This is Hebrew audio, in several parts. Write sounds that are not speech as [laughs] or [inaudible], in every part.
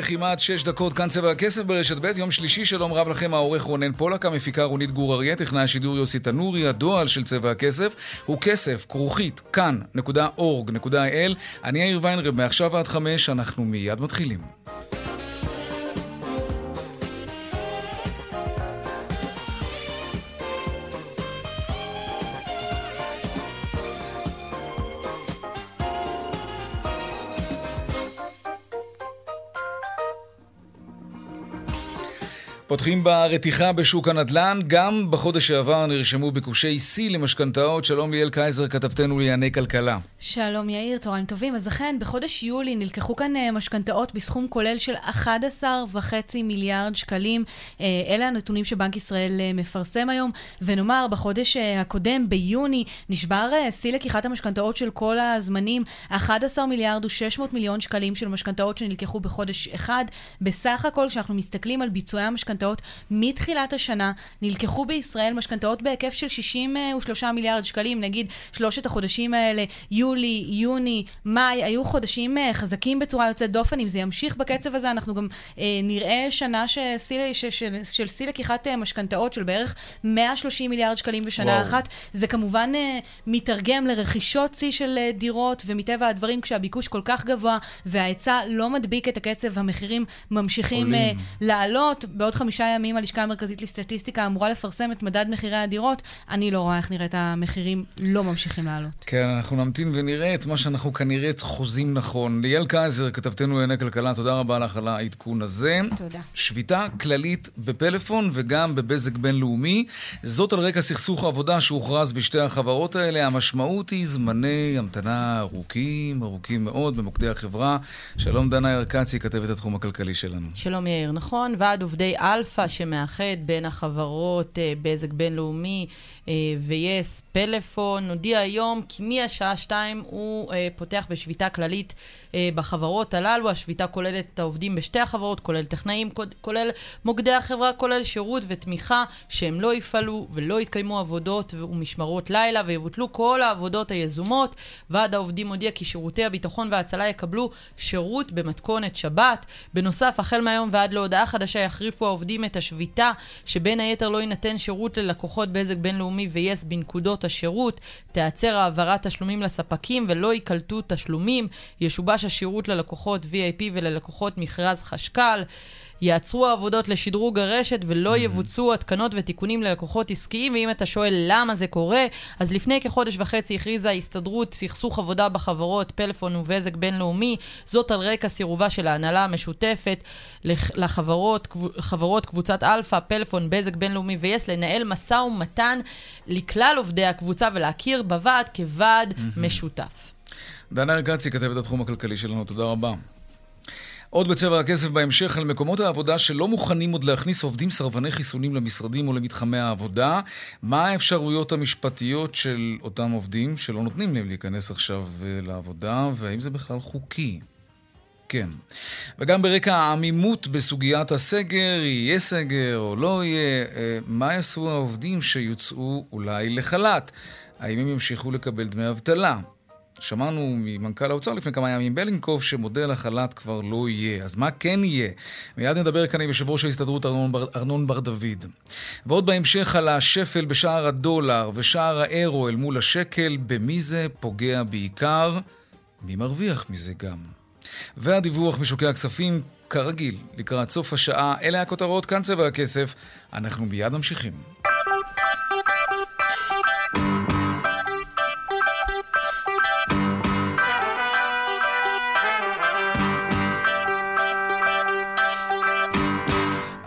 וכמעט שש דקות, כאן צבע הכסף ברשת ב', יום שלישי, שלום רב לכם, העורך רונן פולק, המפיקה רונית גור אריה, טכנאי השידור יוסי תנורי, הדועל של צבע הכסף הוא כסף, כרוכית, כאן.org.il. אני יאיר ויינרב, מעכשיו עד חמש, אנחנו מיד מתחילים. פותחים ברתיחה בשוק הנדל"ן, גם בחודש שעבר נרשמו ביקושי שיא למשכנתאות. שלום ליאל קייזר, כתבתנו לענייני כלכלה. שלום יאיר, צהריים טובים. אז אכן, בחודש יולי נלקחו כאן אה, משכנתאות בסכום כולל של 11.5 מיליארד שקלים. אה, אלה הנתונים שבנק ישראל אה, מפרסם היום. ונאמר, בחודש הקודם, ביוני, נשבר שיא לקיחת המשכנתאות של כל הזמנים, 11 מיליארד ו-600 מיליון שקלים של משכנתאות שנלקחו בחודש אחד. בסך הכל, כשאנחנו מסתכלים על ביצועי המשכנתאות, משכנתאות מתחילת השנה. נלקחו בישראל משכנתאות בהיקף של 63 מיליארד שקלים, נגיד שלושת החודשים האלה, יולי, יוני, מאי, היו חודשים אה, חזקים בצורה יוצאת דופן. אם זה ימשיך בקצב הזה, אנחנו גם אה, נראה שנה שסי, ש, ש, של שיא לקיחת אה, משכנתאות של בערך 130 מיליארד שקלים בשנה וואו. אחת. זה כמובן אה, מתרגם לרכישות שיא של אה, דירות, ומטבע הדברים, כשהביקוש כל כך גבוה וההיצע לא מדביק את הקצב, המחירים ממשיכים אה, לעלות. בעוד חמישה ימים הלשכה המרכזית לסטטיסטיקה אמורה לפרסם את מדד מחירי הדירות. אני לא רואה איך נראית המחירים לא ממשיכים לעלות. כן, אנחנו נמתין ונראה את מה שאנחנו כנראה חוזים נכון. ליאל קייזר, כתבתנו לענייני כלכלה, תודה רבה לך על העדכון הזה. תודה. שביתה כללית בפלאפון וגם בבזק בינלאומי. זאת על רקע סכסוך עבודה שהוכרז בשתי החברות האלה. המשמעות היא זמני המתנה ארוכים, ארוכים מאוד במוקדי החברה. שלום דנה ירקצי, כתבת התחום הכלכלי שלנו. שלום יאיר, נכון. ועד עובדי אלפא שמאחד בין החברות אה, בזק בינלאומי ו yes, פלאפון, הודיע היום כי מהשעה 2 הוא אה, פותח בשביתה כללית אה, בחברות הללו. השביתה כוללת את העובדים בשתי החברות, כולל טכנאים, כולל מוקדי החברה, כולל שירות ותמיכה, שהם לא יפעלו ולא יתקיימו עבודות ומשמרות לילה ויבוטלו כל העבודות היזומות. ועד העובדים הודיע כי שירותי הביטחון וההצלה יקבלו שירות במתכונת שבת. בנוסף, החל מהיום ועד להודעה חדשה יחריפו העובדים את השביתה, שבין היתר לא יינתן שירות ללקוחות בזק בינלאומי ויס בנקודות השירות, תיעצר העברת תשלומים לספקים ולא ייקלטו תשלומים, ישובש השירות ללקוחות VIP וללקוחות מכרז חשכ"ל. יעצרו העבודות לשדרוג הרשת ולא יבוצעו התקנות ותיקונים ללקוחות עסקיים, ואם אתה שואל למה זה קורה, אז לפני כחודש וחצי הכריזה ההסתדרות סכסוך עבודה בחברות פלאפון ובזק בינלאומי, זאת על רקע סירובה של ההנהלה המשותפת לחברות חברות קבוצת אלפא, פלאפון, בזק בינלאומי ו yes, לנהל משא ומתן לכלל עובדי הקבוצה ולהכיר בוועד כוועד משותף. דנה ירקצי, כתבת התחום הכלכלי שלנו, תודה רבה. עוד בצבע הכסף בהמשך על מקומות העבודה שלא מוכנים עוד להכניס עובדים סרבני חיסונים למשרדים או למתחמי העבודה. מה האפשרויות המשפטיות של אותם עובדים שלא נותנים להם להיכנס עכשיו אה, לעבודה, והאם זה בכלל חוקי? כן. וגם ברקע העמימות בסוגיית הסגר, יהיה סגר או לא יהיה, אה, מה יעשו העובדים שיוצאו אולי לחל"ת? האם הם ימשיכו לקבל דמי אבטלה? שמענו ממנכ"ל האוצר לפני כמה ימים, בלינקוב, שמודל החל"ת כבר לא יהיה. אז מה כן יהיה? מיד נדבר כאן עם יושב ראש ההסתדרות ארנון בר, ארנון בר דוד. ועוד בהמשך על השפל בשער הדולר ושער האירו אל מול השקל, במי זה פוגע בעיקר? מי מרוויח מזה גם? והדיווח משוקי הכספים, כרגיל, לקראת סוף השעה, אלה הכותרות, כאן צבע הכסף. אנחנו מיד ממשיכים.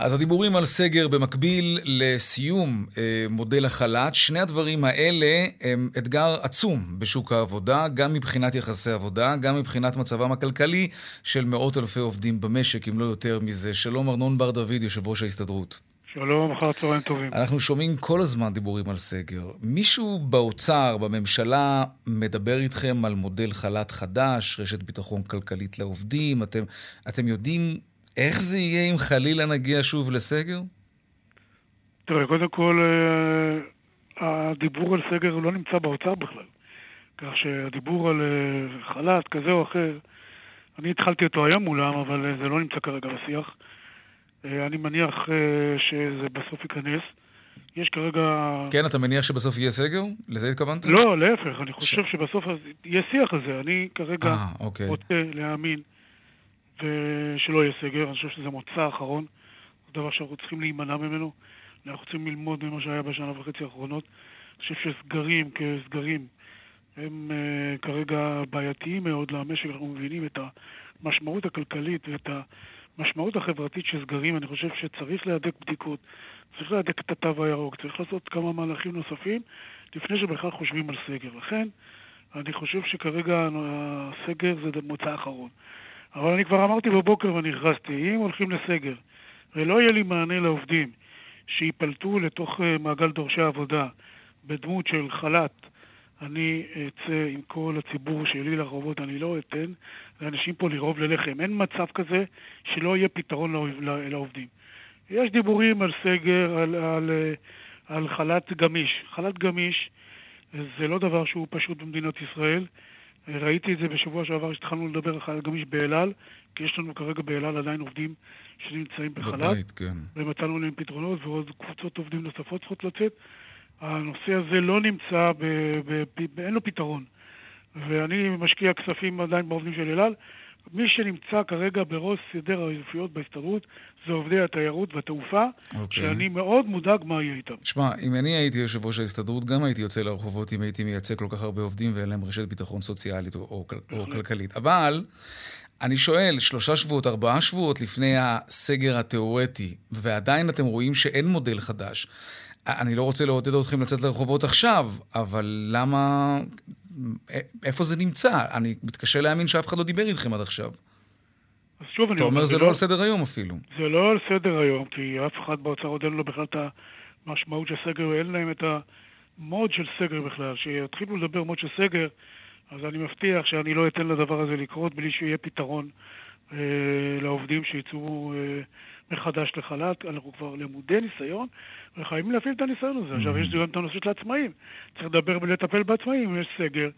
אז הדיבורים על סגר במקביל לסיום אה, מודל החל"ת, שני הדברים האלה הם אתגר עצום בשוק העבודה, גם מבחינת יחסי עבודה, גם מבחינת מצבם הכלכלי של מאות אלפי עובדים במשק, אם לא יותר מזה. שלום ארנון בר דוד, יושב ראש ההסתדרות. שלום, אחר צהריים טובים. אנחנו שומעים כל הזמן דיבורים על סגר. מישהו באוצר, בממשלה, מדבר איתכם על מודל חל"ת חדש, רשת ביטחון כלכלית לעובדים? אתם, אתם יודעים איך זה יהיה אם חלילה נגיע שוב לסגר? תראה, קודם כל, אה, הדיבור על סגר לא נמצא באוצר בכלל. כך שהדיבור על אה, חל"ת כזה או אחר, אני התחלתי אותו היום מולם, אבל אה, זה לא נמצא כרגע בשיח. אני מניח שזה בסוף ייכנס. יש כרגע... כן, אתה מניח שבסוף יהיה סגר? לזה התכוונת? לא, להפך, אני חושב ש... שבסוף יהיה שיח על זה. אני כרגע 아, אוקיי. רוצה להאמין ושלא יהיה סגר, אני חושב שזה מוצא אחרון, זה דבר שאנחנו צריכים להימנע ממנו, אנחנו צריכים ללמוד ממה שהיה בשנה וחצי האחרונות. אני חושב שסגרים כסגרים הם uh, כרגע בעייתיים מאוד למשק, אנחנו מבינים את המשמעות הכלכלית ואת המשמעות החברתית של סגרים, אני חושב שצריך להדק בדיקות, צריך להדק את התו הירוק, צריך לעשות כמה מהלכים נוספים לפני שבכלל חושבים על סגר. לכן, אני חושב שכרגע הסגר זה מוצא אחרון. אבל אני כבר אמרתי בבוקר ואני הכרזתי, אם הולכים לסגר ולא יהיה לי מענה לעובדים שייפלטו לתוך אה, מעגל דורשי העבודה בדמות של חל"ת, אני אצא עם כל הציבור שלי לרחובות, אני לא אתן לאנשים פה לרעוב ללחם. אין מצב כזה שלא יהיה פתרון לעובדים. יש דיבורים על סגר, על, על, אה, על חל"ת גמיש. חל"ת גמיש זה לא דבר שהוא פשוט במדינת ישראל. ראיתי את זה בשבוע שעבר, כשהתחלנו לדבר על גמיש באל על, כי יש לנו כרגע באל על עדיין עובדים שנמצאים בחל"ת. בבית, כן. ונתנו להם פתרונות, ועוד קבוצות עובדים נוספות צריכות לצאת. הנושא הזה לא נמצא, ב, ב, ב, אין לו פתרון. ואני משקיע כספים עדיין בעובדים של אל על. מי שנמצא כרגע בראש סדר העדיפויות בהסתדרות זה עובדי התיירות והתעופה, okay. אוקיי. שאני מאוד מודאג מה יהיה איתם. שמע, אם אני הייתי יושב ראש ההסתדרות, גם הייתי יוצא לרחובות אם הייתי מייצג כל כך הרבה עובדים ואין להם רשת ביטחון סוציאלית או, או, או כלכלית. אבל... אני שואל, שלושה שבועות, ארבעה שבועות לפני הסגר התיאורטי, ועדיין אתם רואים שאין מודל חדש. אני לא רוצה לעודד אתכם לצאת לרחובות עכשיו, אבל למה איפה זה נמצא? אני מתקשה להאמין שאף אחד לא דיבר איתכם עד עכשיו. אז שוב אני אומר... אתה אומר זה לא, לא על סדר היום אפילו. זה לא על סדר היום, כי אף אחד באוצר עוד אין לו בכלל את המשמעות של סגר, אין להם את המוד של סגר בכלל. כשיתחילו לדבר מוד של סגר, אז אני מבטיח שאני לא אתן לדבר הזה לקרות בלי שיהיה פתרון אה, לעובדים שיצאו אה, מחדש לחל"ת. אנחנו כבר למודי ניסיון, וחייבים להפעיל את הניסיון הזה. עכשיו, יש גם את הנושא של העצמאים. צריך לדבר ולטפל בעצמאים. אם יש סגר,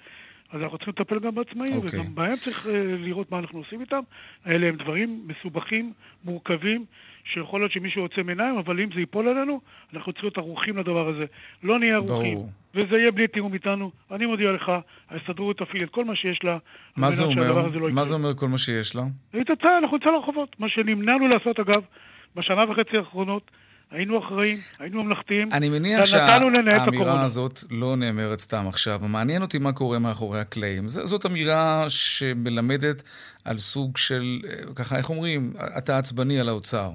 אז אנחנו צריכים לטפל גם בעצמאים, okay. אוקיי. וגם בהם צריך uh, לראות מה אנחנו עושים איתם. אלה הם דברים מסובכים, מורכבים, שיכול להיות שמישהו יוצא מעיניים, אבל אם זה ייפול עלינו, אנחנו צריכים להיות ערוכים לדבר הזה. לא נהיה ערוכים, וזה יהיה בלי תיאום איתנו. אני מודיע לך, ההסתדרות תפעיל את כל מה שיש לה. מה זה אומר? לא מה זה אומר כל מה שיש לה? היא תצא, אנחנו נצא לרחובות. מה שנמנענו לעשות, אגב, בשנה וחצי האחרונות, היינו אחראים, היינו ממלכתיים, אני מניח שהאמירה הזאת לא נאמרת סתם עכשיו. מעניין אותי מה קורה מאחורי הקלעים. זאת אמירה שמלמדת על סוג של, אה, ככה, איך אומרים, אתה עצבני על האוצר.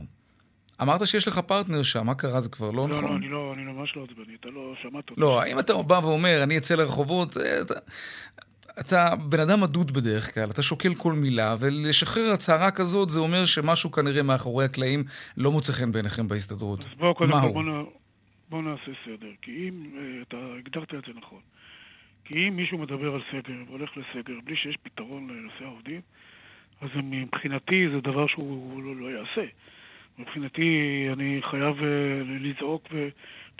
אמרת שיש לך פרטנר שם, מה קרה? זה כבר לא, לא נכון? לא, אני לא, אני ממש לא עצבני, אתה לא שמעת אותי. לא, האם אתה בא ואומר, אני אצא לרחובות, אה, אתה, אתה בן אדם מדוד בדרך כלל, אתה שוקל כל מילה, ולשחרר הצהרה כזאת זה אומר שמשהו כנראה מאחורי הקלעים לא מוצא חן בעיניכם בהסתדרות. אז בואו קודם כל בוא, בוא נעשה סדר, כי אם, uh, אתה הגדרת את זה נכון, כי אם מישהו מדבר על סגר והולך לסגר בלי שיש פתרון לנושא העובדים, אז מבחינתי זה דבר שהוא לא, לא יעשה. מבחינתי אני חייב uh, לזעוק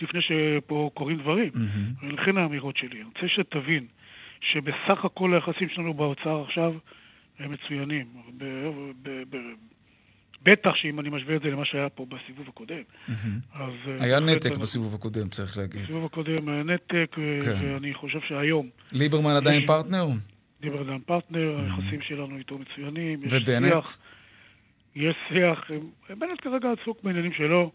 לפני שפה קורים דברים. Mm-hmm. ולכן האמירות שלי. אני רוצה שתבין. שבסך הכל היחסים שלנו באוצר עכשיו הם מצוינים. בטח שאם אני משווה את זה למה שהיה פה בסיבוב הקודם. אז... אה, היה נתק בסיבוב הקודם, צריך להגיד. בסיבוב הקודם היה נתק, כן. ואני חושב שהיום... ליברמן עדיין פרטנר? ליברמן עדיין פרטנר, היחסים שלנו איתו מצוינים. ובנט? יש שיח, בנט כרגע עסוק בעניינים שלו.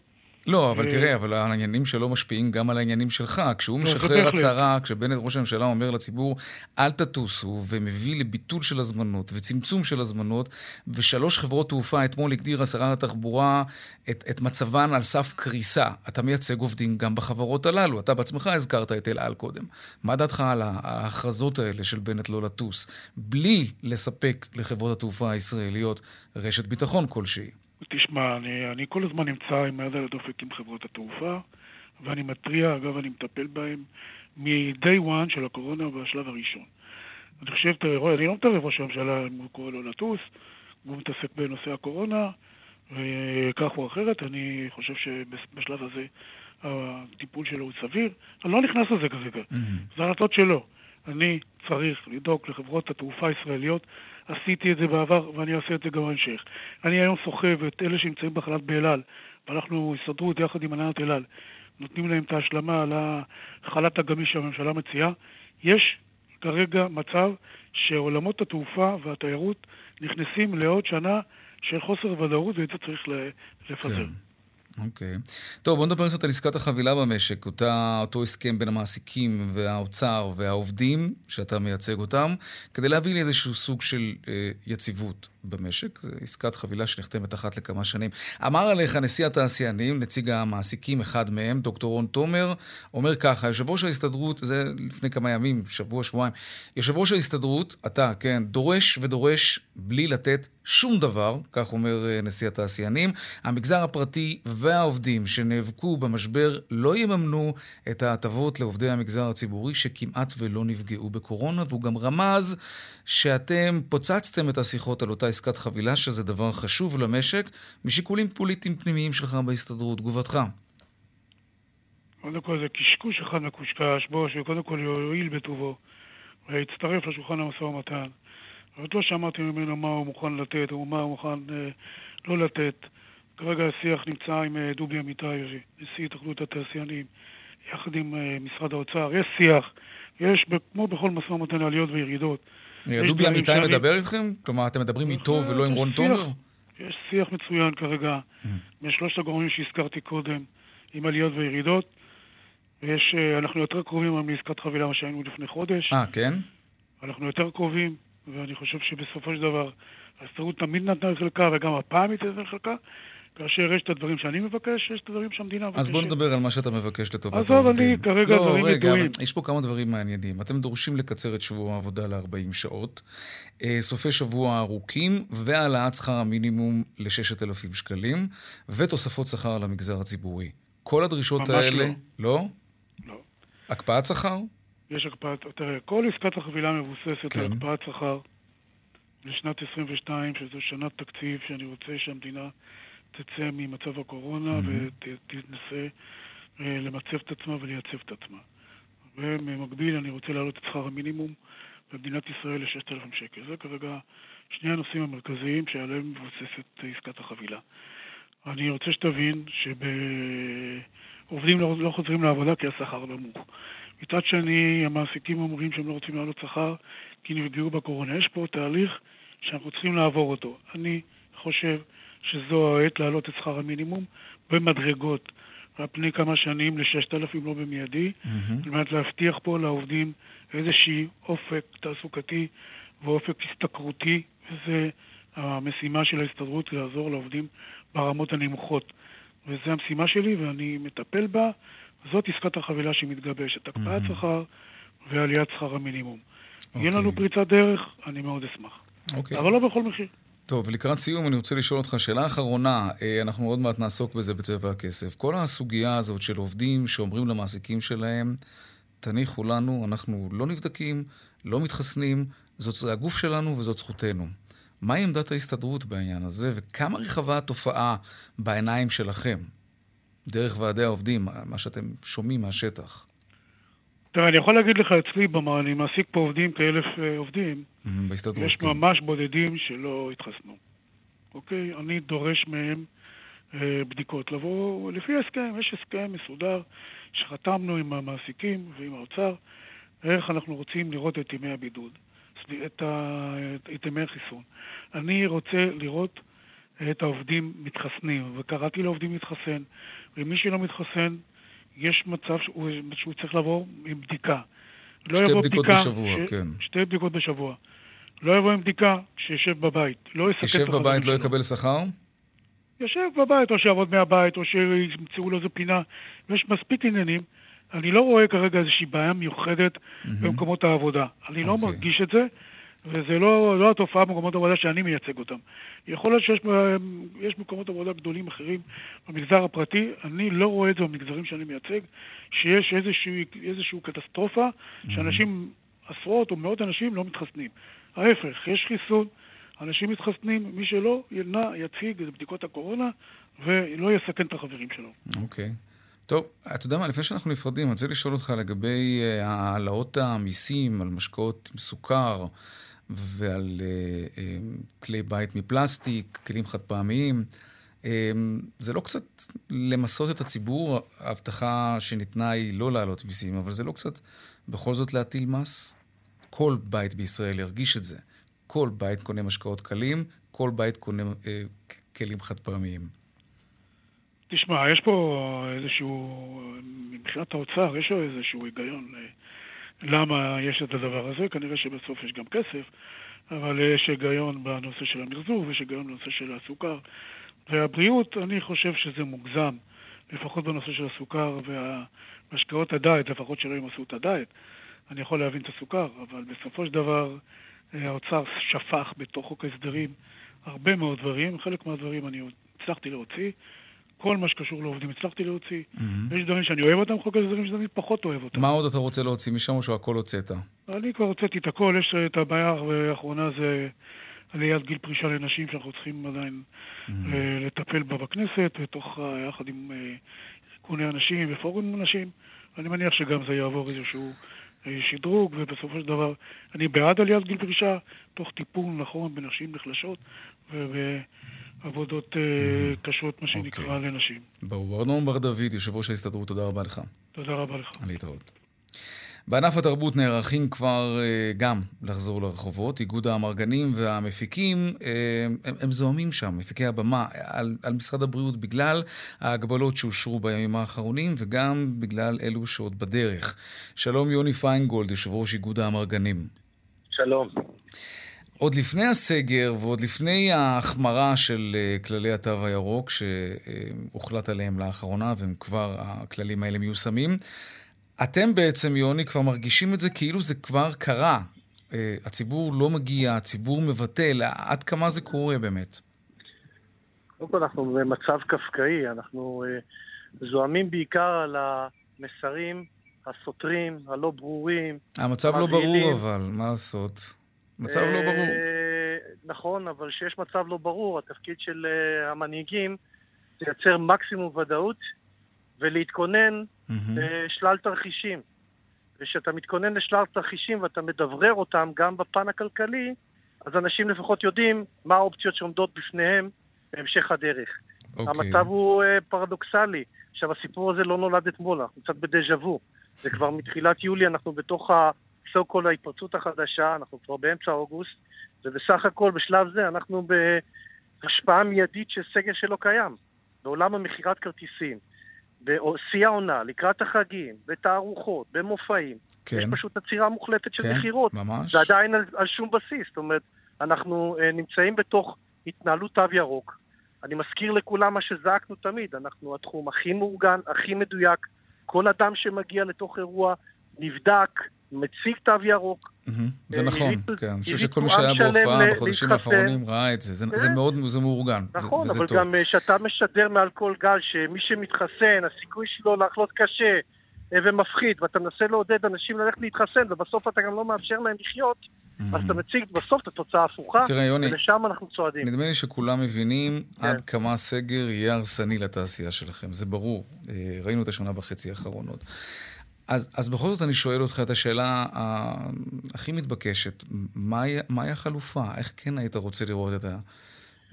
לא, אבל אה, תראה, אבל העניינים שלו משפיעים גם על העניינים שלך. כשהוא לא, משחרר. הצהרה, כשבנט, ראש הממשלה, אומר לציבור, אל תטוסו, ומביא לביטול של הזמנות וצמצום של הזמנות, ושלוש חברות תעופה, אתמול הגדירה שרת התחבורה את, את מצבן על סף קריסה. אתה מייצג עובדים גם בחברות הללו. אתה בעצמך הזכרת את אל על קודם. מה דעתך על ההכרזות האלה של בנט לא לטוס, בלי לספק לחברות התעופה הישראליות רשת ביטחון כלשהי? תשמע, אני, אני כל הזמן נמצא עם היד על הדופק עם חברות התעופה, ואני מתריע, אגב, אני מטפל בהם מ-day one של הקורונה בשלב הראשון. אני חושב, אני לא מתערב ראש הממשלה אם הוא קורא לו לטוס, הוא מתעסק בנושא הקורונה, וכך או אחרת, אני חושב שבשלב הזה הטיפול שלו הוא סביר. אני לא נכנס לזה כרגע, זה החלטות שלו. אני צריך לדאוג לחברות התעופה הישראליות, עשיתי את זה בעבר ואני אעשה את זה גם בהמשך. אני היום סוחב את אלה שנמצאים בחל"ת באל על, ואנחנו, הסתדרות יחד עם הנהלת אל על, נותנים להם את ההשלמה על החל"ת הגמיש שהממשלה מציעה. יש כרגע מצב שעולמות התעופה והתיירות נכנסים לעוד שנה של חוסר ודאות, ואת זה צריך לפזר. כן. אוקיי. טוב, בוא נדבר קצת על עסקת החבילה במשק, אותה, אותו הסכם בין המעסיקים והאוצר והעובדים, שאתה מייצג אותם, כדי להביא לאיזשהו סוג של אה, יציבות במשק. זו עסקת חבילה שנחתמת אחת לכמה שנים. אמר עליך נשיא התעשיינים, נציג המעסיקים, אחד מהם, דוקטור רון תומר, אומר ככה, יושב ראש ההסתדרות, זה לפני כמה ימים, שבוע, שבועיים, יושב ראש ההסתדרות, אתה, כן, דורש ודורש בלי לתת שום דבר, כך אומר אה, נשיא התעשיינים. המגזר הפרטי והעובדים שנאבקו במשבר לא יממנו את ההטבות לעובדי המגזר הציבורי שכמעט ולא נפגעו בקורונה, והוא גם רמז שאתם פוצצתם את השיחות על אותה עסקת חבילה, שזה דבר חשוב למשק, משיקולים פוליטיים פנימיים שלך בהסתדרות. תגובתך. קודם כל זה קשקוש אחד מקושקש, בו שקודם כל יועיל בטובו ויצטרף לשולחן המשא ומתן. עוד לא שמעתי ממנו מה הוא מוכן לתת או מה הוא מוכן אה, לא לתת. כרגע השיח נמצא עם אה, דובי אמיתי, נשיא התאחדות התעשיינים, יחד עם אה, משרד האוצר. יש שיח, יש, כמו בכל משא ומתן, עליות וירידות. דובי אמיתי שאני- מדבר איתכם? כלומר, אתם מדברים איתו בהחלט, ולא עם רון תומר? יש שיח מצוין כרגע בין שלושת הגורמים שהזכרתי קודם, עם עליות וירידות. ויש, אה, אנחנו יותר קרובים היום לעסקת חבילה ממה שהיינו לפני חודש. אה, כן? אנחנו יותר קרובים, ואני חושב שבסופו של דבר ההסתדרות תמיד נתנה את חלקה, וגם הפעם היא תיתן את חלקה. כאשר יש את הדברים שאני מבקש, יש את הדברים שהמדינה מבקשת. אז בוא נדבר על מה שאתה מבקש לטובת עזוב, העובדים. אני כרגע לא, דברים רגע, ידועים. יש פה כמה דברים מעניינים. אתם דורשים לקצר את שבוע העבודה ל-40 שעות, אה, סופי שבוע ארוכים, והעלאת שכר המינימום ל-6,000 שקלים, ותוספות שכר למגזר הציבורי. כל הדרישות ממש האלה... לא. לא? לא. הקפאת שכר? יש הקפאת, תראה, כל עסקת החבילה מבוססת כן. על הקפאת שכר לשנת 22, שזו שנת תקציב שאני רוצה שהמדינה תצא ממצב הקורונה ותנסה אה, למצב את עצמה ולייצב את עצמה. ובמקביל אני רוצה להעלות את שכר המינימום במדינת ישראל ל-6,000 שקל. זה כרגע שני הנושאים המרכזיים שעליהם מבוססת עסקת החבילה. אני רוצה שתבין שעובדים לא, לא חוזרים לעבודה כי השכר נמוך. מצד שני, המעסיקים אומרים שהם לא רוצים להעלות שכר כי נפגעו בקורונה. יש פה תהליך שאנחנו צריכים לעבור אותו. אני חושב שזו העת להעלות את שכר המינימום במדרגות על פני כמה שנים ל-6,000 לא במיידי, על מנת להבטיח פה לעובדים איזשהי אופק תעסוקתי ואופק השתכרותי, וזה המשימה של ההסתדרות, לעזור לעובדים ברמות הנמוכות. וזו המשימה שלי ואני מטפל בה. זאת עסקת החבילה שמתגבשת, הקפאת שכר ועליית שכר המינימום. יהיה לנו אוקיי. פריצת דרך, אני מאוד אשמח. אוקיי. אבל לא בכל מחיר. טוב, ולקראת סיום אני רוצה לשאול אותך שאלה אחרונה, אה, אנחנו עוד מעט נעסוק בזה בצבע הכסף. כל הסוגיה הזאת של עובדים שאומרים למעסיקים שלהם, תניחו לנו, אנחנו לא נבדקים, לא מתחסנים, זאת הגוף שלנו וזאת זכותנו. מהי עמדת ההסתדרות בעניין הזה, וכמה רחבה התופעה בעיניים שלכם, דרך ועדי העובדים, מה שאתם שומעים מהשטח? תראה, אני יכול להגיד לך אצלי, במה, אני מעסיק פה עובדים כאלף אה, עובדים, בהסתדרות, יש כן. ממש בודדים שלא התחסנו. אוקיי? אני דורש מהם אה, בדיקות. לבוא לפי ההסכם, יש הסכם מסודר שחתמנו עם המעסיקים ועם האוצר, איך אנחנו רוצים לראות את ימי הבידוד, את, ה, את ימי החיסון. אני רוצה לראות את העובדים מתחסנים, וקראתי לעובדים להתחסן, ומי שלא מתחסן, יש מצב שהוא, שהוא צריך לעבור עם בדיקה. לא שתי בדיקות בדיקה, בשבוע, ש... כן. שתי בדיקות בשבוע. לא יבוא עם בדיקה, שישב בבית. לא יסכן את החברים. ישב בבית, לא יקבל שכר? יושב בבית, או שיעבוד מהבית, או שימצאו לו איזה פינה. יש מספיק עניינים. אני לא רואה כרגע איזושהי בעיה מיוחדת mm-hmm. במקומות העבודה. אני okay. לא אוקיי. מרגיש את זה, וזה לא, לא התופעה במקומות העבודה שאני מייצג אותם. יכול להיות שיש מקומות עבודה גדולים אחרים במגזר הפרטי, אני לא רואה את זה במגזרים שאני מייצג, שיש איזשהו, איזשהו קטסטרופה, mm-hmm. שאנשים, עשרות או מאות אנשים לא מתחסנים. ההפך, יש חיסון, אנשים מתחסנים, מי שלא, ינע, יציג את בדיקות הקורונה ולא יסכן את החברים שלו. אוקיי. Okay. טוב, אתה יודע מה, לפני שאנחנו נפרדים, אני רוצה לשאול אותך לגבי אה, העלאות המיסים על משקאות עם סוכר ועל uh, uh, כלי בית מפלסטיק, כלים חד פעמיים. Um, זה לא קצת למסות את הציבור, ההבטחה שניתנה היא לא להעלות מיסים, אבל זה לא קצת בכל זאת להטיל מס? כל בית בישראל ירגיש את זה. כל בית קונה משקאות קלים, כל בית קונה אה, כלים חד פעמיים. תשמע, יש פה איזשהו, מבחינת האוצר, יש לו איזשהו היגיון אה, למה יש את הדבר הזה, כנראה שבסוף יש גם כסף, אבל יש היגיון בנושא של המחזור ויש היגיון בנושא של הסוכר. והבריאות, אני חושב שזה מוגזם, לפחות בנושא של הסוכר והמשקאות הדייט, לפחות שלא ימסו את הדייט. אני יכול להבין את הסוכר, אבל בסופו של דבר אה, האוצר שפך בתוך חוק ההסדרים הרבה מאוד דברים, חלק מהדברים אני הצלחתי להוציא, כל מה שקשור לעובדים הצלחתי להוציא. Mm-hmm. יש דברים שאני אוהב אותם, חוק ההסדרים שאני פחות אוהב אותם. מה עוד אתה רוצה להוציא משם או שהכל הוצאת? אני כבר הוצאתי את הכל, יש את הבעיה האחרונה זה עליית גיל פרישה לנשים שאנחנו צריכים עדיין mm-hmm. לטפל בה בכנסת, בתוך, יחד עם ארגוני הנשים ופורום הנשים. אני מניח שגם זה יעבור איזשהו שדרוג, ובסופו של דבר אני בעד עליית גיל פרישה, תוך טיפול נכון בנשים נחלשות ובעבודות אה, קשות, מה שנקרא, okay. אוקיי. לנשים. ברור. ארנון בר דוד, יושב ראש ההסתדרות, תודה רבה לך. תודה רבה לך. להתראות. בענף התרבות נערכים כבר uh, גם לחזור לרחובות. איגוד האמרגנים והמפיקים, uh, הם, הם זוהמים שם, מפיקי הבמה, על, על משרד הבריאות בגלל ההגבלות שאושרו בימים האחרונים וגם בגלל אלו שעוד בדרך. שלום יוני פיינגולד, יושב ראש איגוד האמרגנים. שלום. עוד לפני הסגר ועוד לפני ההחמרה של uh, כללי התו הירוק שהוחלט עליהם לאחרונה, והם כבר, הכללים האלה מיושמים, אתם בעצם, יוני, כבר מרגישים את זה כאילו זה כבר קרה. Uh, הציבור לא מגיע, הציבור מבטל. עד כמה זה קורה באמת? קודם כל אנחנו במצב קפקאי, אנחנו uh, זועמים בעיקר על המסרים הסותרים, הלא ברורים. המצב לא ברור אבל, מה לעשות? מצב לא ברור. נכון, אבל כשיש מצב לא ברור, התפקיד של המנהיגים זה לייצר מקסימום ודאות ולהתכונן mm-hmm. לשלל תרחישים. וכשאתה מתכונן לשלל תרחישים ואתה מדברר אותם גם בפן הכלכלי, אז אנשים לפחות יודעים מה האופציות שעומדות בפניהם בהמשך הדרך. Okay. אוקיי. המצב הוא uh, פרדוקסלי. עכשיו, הסיפור הזה לא נולד אתמול, אנחנו קצת בדז'ה וו. זה כבר מתחילת יולי, אנחנו בתוך ה-so called ההתפרצות החדשה, אנחנו כבר באמצע אוגוסט, ובסך הכל בשלב זה אנחנו בהשפעה מיידית של סגר שלא קיים. בעולם המכירת כרטיסים, בשיא העונה, לקראת החגים, בתערוכות, במופעים. כן. יש פשוט עצירה מוחלטת של כן, מכירות. ממש. זה עדיין על, על שום בסיס. זאת אומרת, אנחנו uh, נמצאים בתוך התנהלות תו ירוק. אני מזכיר לכולם מה שזעקנו תמיד, אנחנו התחום הכי מאורגן, הכי מדויק. כל אדם שמגיע לתוך אירוע נבדק, מציג תו ירוק. זה אה, נכון, כן. אני חושב שכל מי שהיה בהופעה בחודשים האחרונים ראה את זה. זה כן. מאוד מאורגן, נכון, אבל גם כשאתה אה, משדר מעל כל גל שמי שמתחסן, הסיכוי שלו לחלות קשה אה, ומפחיד, ואתה מנסה לעודד אנשים ללכת להתחסן, ובסוף אתה גם לא מאפשר להם לחיות, אז אתה מציג בסוף את התוצאה ההפוכה, ולשם אנחנו צועדים. נדמה לי שכולם מבינים כן. עד כמה הסגר יהיה הרסני לתעשייה שלכם, זה ברור. ראינו את השנה וחצי האחרונות. אז, אז בכל זאת אני שואל אותך את השאלה הכי מתבקשת, מהי, מהי החלופה? איך כן היית רוצה לראות את, ה,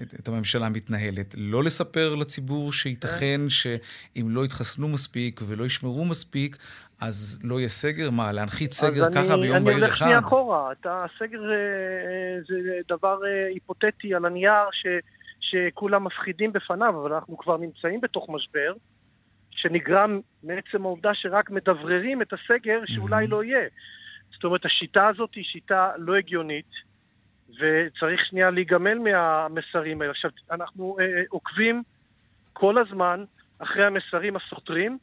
את, את הממשלה מתנהלת? לא לספר לציבור שייתכן שאם לא יתחסנו מספיק ולא ישמרו מספיק, אז לא יהיה סגר? מה, להנחית סגר ככה אני, ביום בהיר אחד? אני הולך שנייה אחורה. הסגר זה, זה דבר אה, היפותטי על הנייר ש, שכולם מפחידים בפניו, אבל אנחנו כבר נמצאים בתוך משבר. שנגרם מעצם העובדה שרק מדבררים את הסגר שאולי לא יהיה. זאת אומרת, השיטה הזאת היא שיטה לא הגיונית, וצריך שנייה להיגמל מהמסרים האלה. עכשיו, אנחנו אה, עוקבים כל הזמן אחרי המסרים הסותרים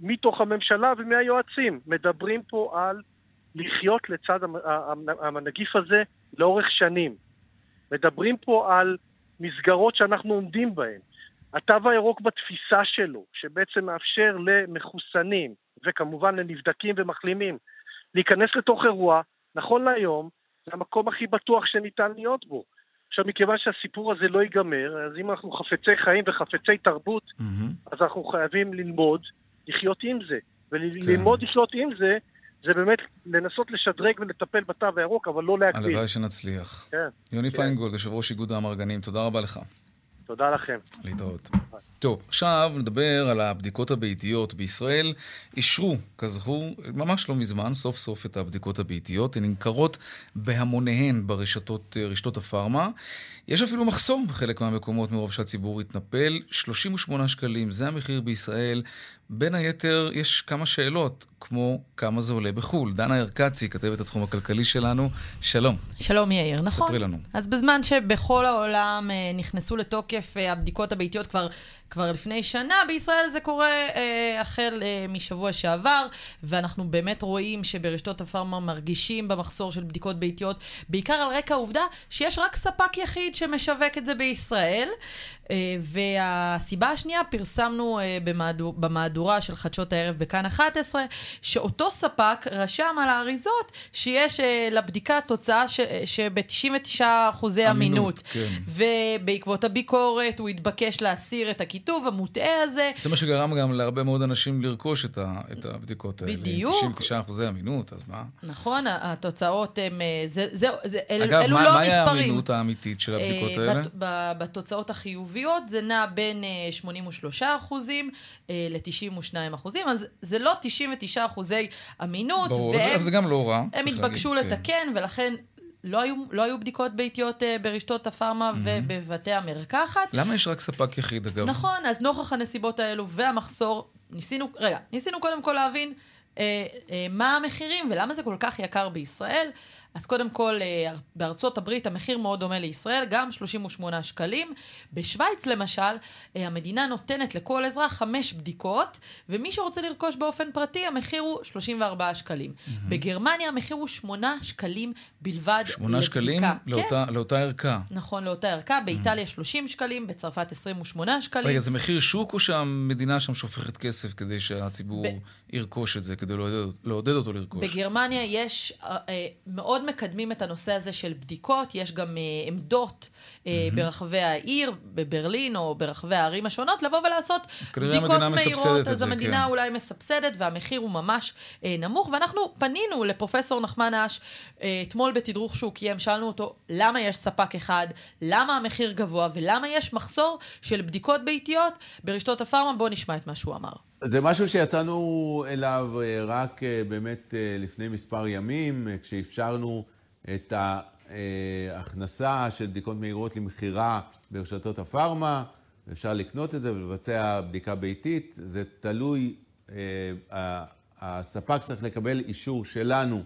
מתוך הממשלה ומהיועצים. מדברים פה על לחיות לצד הנגיף הזה לאורך שנים. מדברים פה על מסגרות שאנחנו עומדים בהן. התו הירוק בתפיסה שלו, שבעצם מאפשר למחוסנים, וכמובן לנבדקים ומחלימים, להיכנס לתוך אירוע, נכון להיום, זה המקום הכי בטוח שניתן להיות בו. עכשיו, מכיוון שהסיפור הזה לא ייגמר, אז אם אנחנו חפצי חיים וחפצי תרבות, mm-hmm. אז אנחנו חייבים ללמוד לחיות עם זה. וללמוד כן. לחיות עם זה, זה באמת לנסות לשדרג ולטפל בתו הירוק, אבל לא להגביל. הלוואי שנצליח. כן. יוני כן. פיינגולד, יושב ראש איגוד האמרגנים, תודה רבה לך. תודה לכם. להתראות. טוב, עכשיו נדבר על הבדיקות הביתיות. בישראל אישרו, כזכור, ממש לא מזמן, סוף סוף את הבדיקות הביתיות. הן נמכרות בהמוניהן ברשתות רשתות הפארמה. יש אפילו מחסור בחלק מהמקומות מרוב שהציבור התנפל. 38 שקלים, זה המחיר בישראל. בין היתר, יש כמה שאלות, כמו כמה זה עולה בחו"ל. דנה ארקצי, כתבת התחום הכלכלי שלנו, שלום. שלום יאיר, נכון. ספרי לנו. אז בזמן שבכל העולם אה, נכנסו לתוקף אה, הבדיקות הביתיות כבר כבר לפני שנה, בישראל זה קורה אה, החל אה, משבוע שעבר, ואנחנו באמת רואים שברשתות הפארמה מרגישים במחסור של בדיקות ביתיות, בעיקר על רקע העובדה שיש רק ספק יחיד שמשווק את זה בישראל. אה, והסיבה השנייה, פרסמנו אה, במהדור, במהדורה של חדשות הערב בכאן 11, שאותו ספק רשם על האריזות שיש אה, לבדיקה תוצאה שב-99 אחוזי אמינות. כן. ובעקבות הביקורת הוא התבקש להסיר את הכיתוב המוטעה הזה. זה מה שגרם גם להרבה מאוד אנשים לרכוש את, ה, את הבדיקות האלה. בדיוק. 99 אחוזי אמינות, אז מה? נכון, התוצאות הן... זה, זה, זה, אגב, אלו מה, לא המספרים. אגב, מהי האמינות האמיתית של הבדיקות האלה? בתוצאות החיוביות. חיוביות זה נע בין 83 אה, אחוזים אה, ל-92 אחוזים, אז זה לא 99 אחוזי אמינות. ברור, והם, זה גם לא רע. הם התבקשו להגיד, כן. לתקן, כן. ולכן לא היו, לא היו בדיקות ביתיות uh, ברשתות הפארמה mm-hmm. ובבתי המרקחת. למה יש רק ספק יחיד, אגב? נכון, אז נוכח הנסיבות האלו והמחסור, ניסינו, רגע, ניסינו קודם כל להבין uh, uh, מה המחירים ולמה זה כל כך יקר בישראל. אז קודם כל, אה, בארצות הברית המחיר מאוד דומה לישראל, גם 38 שקלים. בשוויץ למשל, אה, המדינה נותנת לכל אזרח חמש בדיקות, ומי שרוצה לרכוש באופן פרטי, המחיר הוא 34 שקלים. Mm-hmm. בגרמניה המחיר הוא 8 שקלים בלבד 8 לבדיקה. שקלים לאותה, כן. לאותה ערכה. נכון, לאותה ערכה. באיטליה 30 שקלים, בצרפת 28 שקלים. רגע, זה מחיר שוק או שהמדינה שם שופכת כסף כדי שהציבור ב... ירכוש את זה, כדי לעודד, לעודד אותו לרכוש? בגרמניה יש אה, אה מאוד מאוד מקדמים את הנושא הזה של בדיקות, יש גם uh, עמדות uh, mm-hmm. ברחבי העיר, בברלין או ברחבי הערים השונות, לבוא ולעשות בדיקות מהירות. אז זה, המדינה כן. אולי מסבסדת והמחיר הוא ממש uh, נמוך. ואנחנו פנינו לפרופסור נחמן אש uh, אתמול בתדרוך שהוא קיים, שאלנו אותו למה יש ספק אחד, למה המחיר גבוה ולמה יש מחסור של בדיקות ביתיות ברשתות הפארמה. בואו נשמע את מה שהוא אמר. זה משהו שיצאנו אליו רק באמת לפני מספר ימים, כשאפשרנו את ההכנסה של בדיקות מהירות למכירה ברשתות הפארמה, אפשר לקנות את זה ולבצע בדיקה ביתית, זה תלוי, אה, הספק צריך לקבל אישור שלנו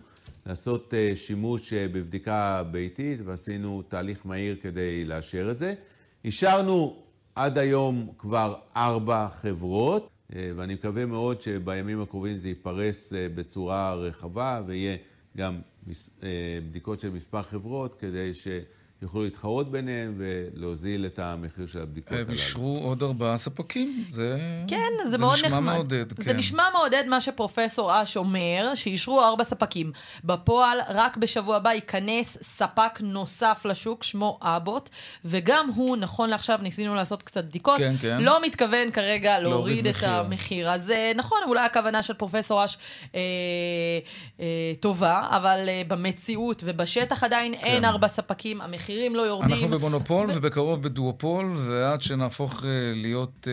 לעשות אה, שימוש אה, בבדיקה ביתית, ועשינו תהליך מהיר כדי לאשר את זה. אישרנו עד היום כבר ארבע חברות, ואני מקווה מאוד שבימים הקרובים זה ייפרס בצורה רחבה ויהיה גם אה, בדיקות של מספר חברות, כדי שיוכלו להתחרות ביניהם ולהוזיל את המחיר של הבדיקות הללו. הם אישרו עוד ארבעה ספקים, זה, כן, זה, זה מאוד נשמע נחמד. מעודד. זה כן. נשמע מעודד מה שפרופסור אש אומר, שאישרו ארבע ספקים. בפועל, רק בשבוע הבא ייכנס ספק נוסף לשוק, שמו אבוט, וגם הוא, נכון לעכשיו, ניסינו לעשות קצת בדיקות, כן, כן. לא מתכוון כרגע להוריד את מחיר. המחיר. אז נכון, אולי הכוונה של פרופסור אש אה, אה, טובה, אבל אה, במציאות ובשטח עדיין כן. אין ארבע ספקים, המחירים לא יורדים. אנחנו במונופול ו... ובקרוב בדואופול, ועד שנהפוך uh, להיות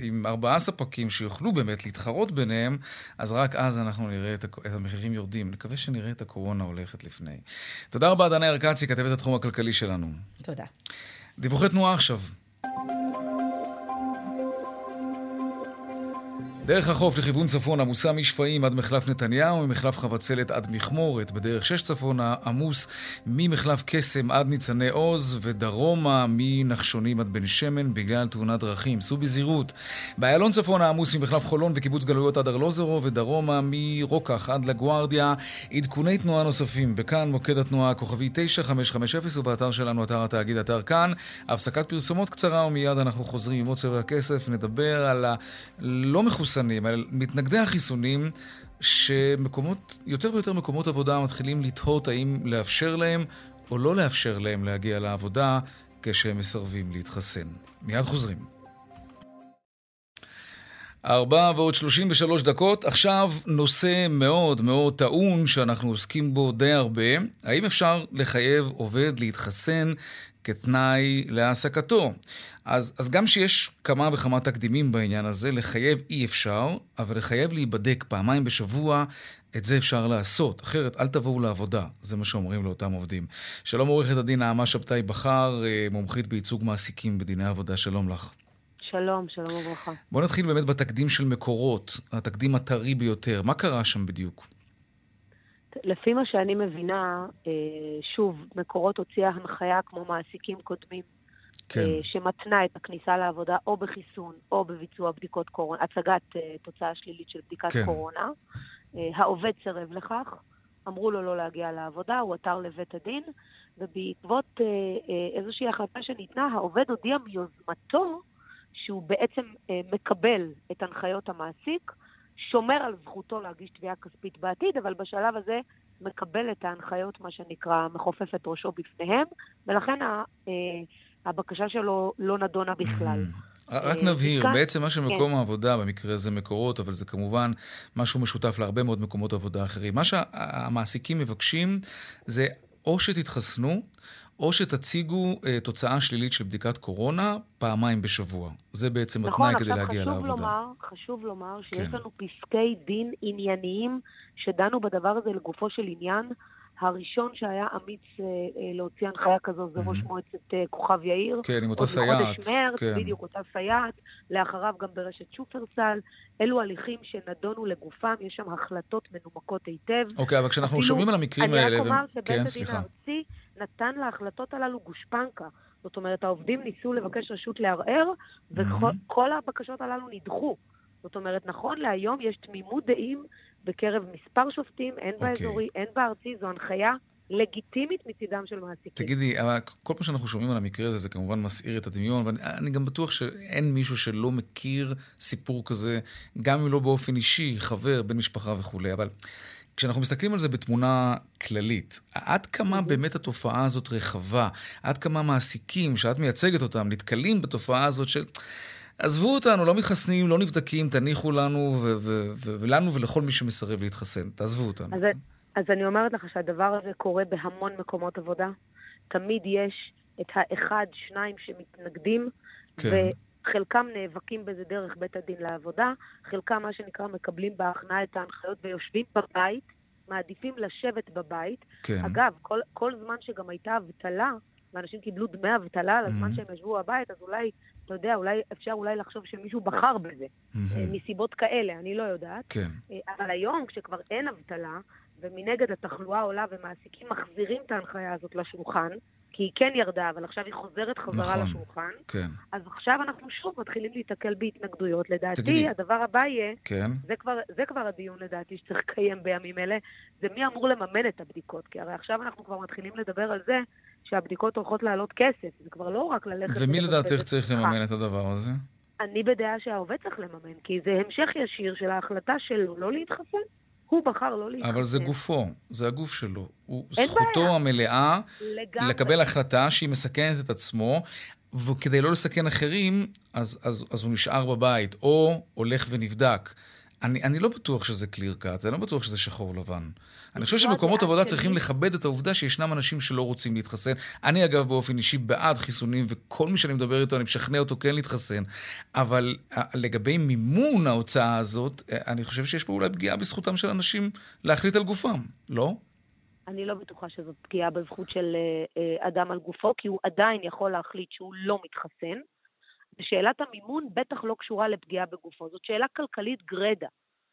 uh, עם ארבעה ספקים שיוכלו באמת להתחרות ביניהם, אז רק אז אנחנו נראה את, את המחירים יורדים. נקווה שנראה את הקורונה הולכת לפני. תודה רבה, דנה ארקצי, כתבת התחום הכלכלי שלנו. תודה. דיווחי תנועה עכשיו. דרך החוף לכיוון צפון עמוסה משפעים עד מחלף נתניהו, ממחלף חבצלת עד מכמורת. בדרך שש צפונה עמוס ממחלף קסם עד ניצני עוז, ודרומה מנחשונים עד בן שמן בגלל תאונת דרכים. סעו בזהירות. באיילון צפונה עמוס ממחלף חולון וקיבוץ גלויות עד ארלוזרו, ודרומה מרוקח עד לגוארדיה. עדכוני תנועה נוספים בכאן, מוקד התנועה כוכבי 9550 ובאתר שלנו, אתר התאגיד, אתר כאן. הפסקת פרסומות קצרה ומיד אנחנו חוזרים עם עוד צבע הכסף. נדבר על הלא מחוסנים. מחוסנים, על מתנגדי החיסונים, שמקומות, יותר ויותר מקומות עבודה מתחילים לתהות האם לאפשר להם או לא לאפשר להם להגיע לעבודה כשהם מסרבים להתחסן. מיד חוזרים. ארבע ועוד שלושים ושלוש דקות. עכשיו נושא מאוד מאוד טעון שאנחנו עוסקים בו די הרבה. האם אפשר לחייב עובד להתחסן כתנאי להעסקתו? אז, אז גם שיש כמה וכמה תקדימים בעניין הזה, לחייב אי אפשר, אבל לחייב להיבדק פעמיים בשבוע, את זה אפשר לעשות. אחרת, אל תבואו לעבודה, זה מה שאומרים לאותם עובדים. שלום עורכת הדין נעמה שבתאי בכר, אה, מומחית בייצוג מעסיקים בדיני עבודה, שלום לך. שלום, שלום וברכה. בוא נתחיל באמת בתקדים של מקורות, התקדים הטרי ביותר. מה קרה שם בדיוק? לפי מה שאני מבינה, אה, שוב, מקורות הוציאה הנחיה כמו מעסיקים קודמים כן. אה, שמתנה את הכניסה לעבודה או בחיסון או בביצוע בדיקות קורונה, הצגת אה, תוצאה שלילית של בדיקת כן. קורונה. אה, העובד סירב לכך, אמרו לו לא להגיע לעבודה, הוא עתר לבית הדין, ובעקבות איזושהי החלטה שניתנה, העובד הודיע מיוזמתו שהוא בעצם מקבל את הנחיות המעסיק, שומר על זכותו להגיש תביעה כספית בעתיד, אבל בשלב הזה מקבל את ההנחיות, מה שנקרא, מכופף את ראשו בפניהם, ולכן הבקשה שלו לא נדונה בכלל. Mm. רק אה, נבהיר, בעצם מה שמקום כן. העבודה, במקרה הזה מקורות, אבל זה כמובן משהו משותף להרבה מאוד מקומות עבודה אחרים. מה שהמעסיקים מבקשים זה או שתתחסנו, או שתציגו uh, תוצאה שלילית של בדיקת קורונה פעמיים בשבוע. זה בעצם נכון, התנאי כדי להגיע לעבודה. נכון, עכשיו חשוב לומר שיש כן. לנו פסקי דין ענייניים שדנו בדבר הזה לגופו של עניין. הראשון שהיה אמיץ אה, אה, להוציא הנחיה כזו זה ראש מועצת אה, כוכב יאיר. כן, עם אותה סייעת. עוד בחודש מרץ, כן. בדיוק אותה סייעת. לאחריו גם ברשת שופרסל. אלו הליכים שנדונו לגופם, יש שם החלטות מנומקות היטב. אוקיי, אבל כשאנחנו שומעים על המקרים האלה... אני רק אומר שבית כן, הדין הארצי נתן להחלטות הללו גושפנקה. זאת אומרת, העובדים ניסו לבקש רשות לערער, וכל הבקשות הללו נדחו. זאת אומרת, נכון להיום יש תמימות דעים בקרב מספר שופטים, הן okay. אוקיי. באזורי, הן בארצי, זו הנחיה לגיטימית מצידם של מעסיקים. תגידי, אבל כל פעם שאנחנו שומעים על המקרה הזה, זה כמובן מסעיר את הדמיון, ואני גם בטוח שאין מישהו שלא מכיר סיפור כזה, גם אם לא באופן אישי, חבר, בן משפחה וכולי, אבל... כשאנחנו מסתכלים על זה בתמונה כללית, עד כמה באמת התופעה הזאת רחבה? עד כמה מעסיקים שאת מייצגת אותם נתקלים בתופעה הזאת של עזבו אותנו, לא מתחסנים, לא נבדקים, תניחו לנו ולנו ולכל מי שמסרב להתחסן. תעזבו אותנו. אז, אז אני אומרת לך שהדבר הזה קורה בהמון מקומות עבודה. תמיד יש את האחד, שניים שמתנגדים, כן. וחלקם נאבקים בזה דרך בית הדין לעבודה, חלקם, מה שנקרא, מקבלים בהכנעה את ההנחיות ויושבים בבית, מעדיפים לשבת בבית. כן. אגב, כל, כל זמן שגם הייתה אבטלה, ואנשים קיבלו דמי אבטלה על הזמן mm-hmm. שהם ישבו בבית, אז אולי אתה יודע, אולי אפשר אולי לחשוב שמישהו בחר בזה, mm-hmm. מסיבות כאלה, אני לא יודעת. כן. אה, אבל היום, כשכבר אין אבטלה, ומנגד התחלואה עולה ומעסיקים מחזירים את ההנחיה הזאת לשולחן, כי היא כן ירדה, אבל עכשיו היא חוזרת חזרה נכון, לשולחן, כן. אז עכשיו אנחנו שוב מתחילים להיתקל בהתנגדויות. לדעתי, תגידי, הדבר הבא יהיה, כן. זה, כבר, זה כבר הדיון לדעתי שצריך לקיים בימים אלה, זה מי אמור לממן את הבדיקות, כי הרי עכשיו אנחנו כבר מתחילים לדבר על זה שהבדיקות הולכות לעלות כסף, זה כבר לא רק ללכת... ומי לדעתך צריך לממן את הדבר הזה? אני בדעה שהעובד צריך לממן, כי זה המשך ישיר של ההחלטה שלו לא להתחסן. הוא בחר לא להתחסן. אבל זה גופו, זה הגוף שלו. הוא זכותו בעיה. המלאה לגמרי. לקבל החלטה שהיא מסכנת את עצמו, וכדי לא לסכן אחרים, אז, אז, אז הוא נשאר בבית, או הולך ונבדק. אני, אני לא בטוח שזה קליר קאט, אני לא בטוח שזה שחור לבן. אני חושב שמקומות עבודה צריכים לכבד את העובדה שישנם אנשים שלא רוצים להתחסן. אני אגב באופן אישי בעד חיסונים, וכל מי שאני מדבר איתו, אני משכנע אותו כן להתחסן. אבל אה, לגבי מימון ההוצאה הזאת, אה, אני חושב שיש פה אולי פגיעה בזכותם של אנשים להחליט על גופם, לא? אני לא בטוחה שזאת פגיעה בזכות של אה, אדם על גופו, כי הוא עדיין יכול להחליט שהוא לא מתחסן. ושאלת המימון בטח לא קשורה לפגיעה בגופו. זאת שאלה כלכלית גרידא.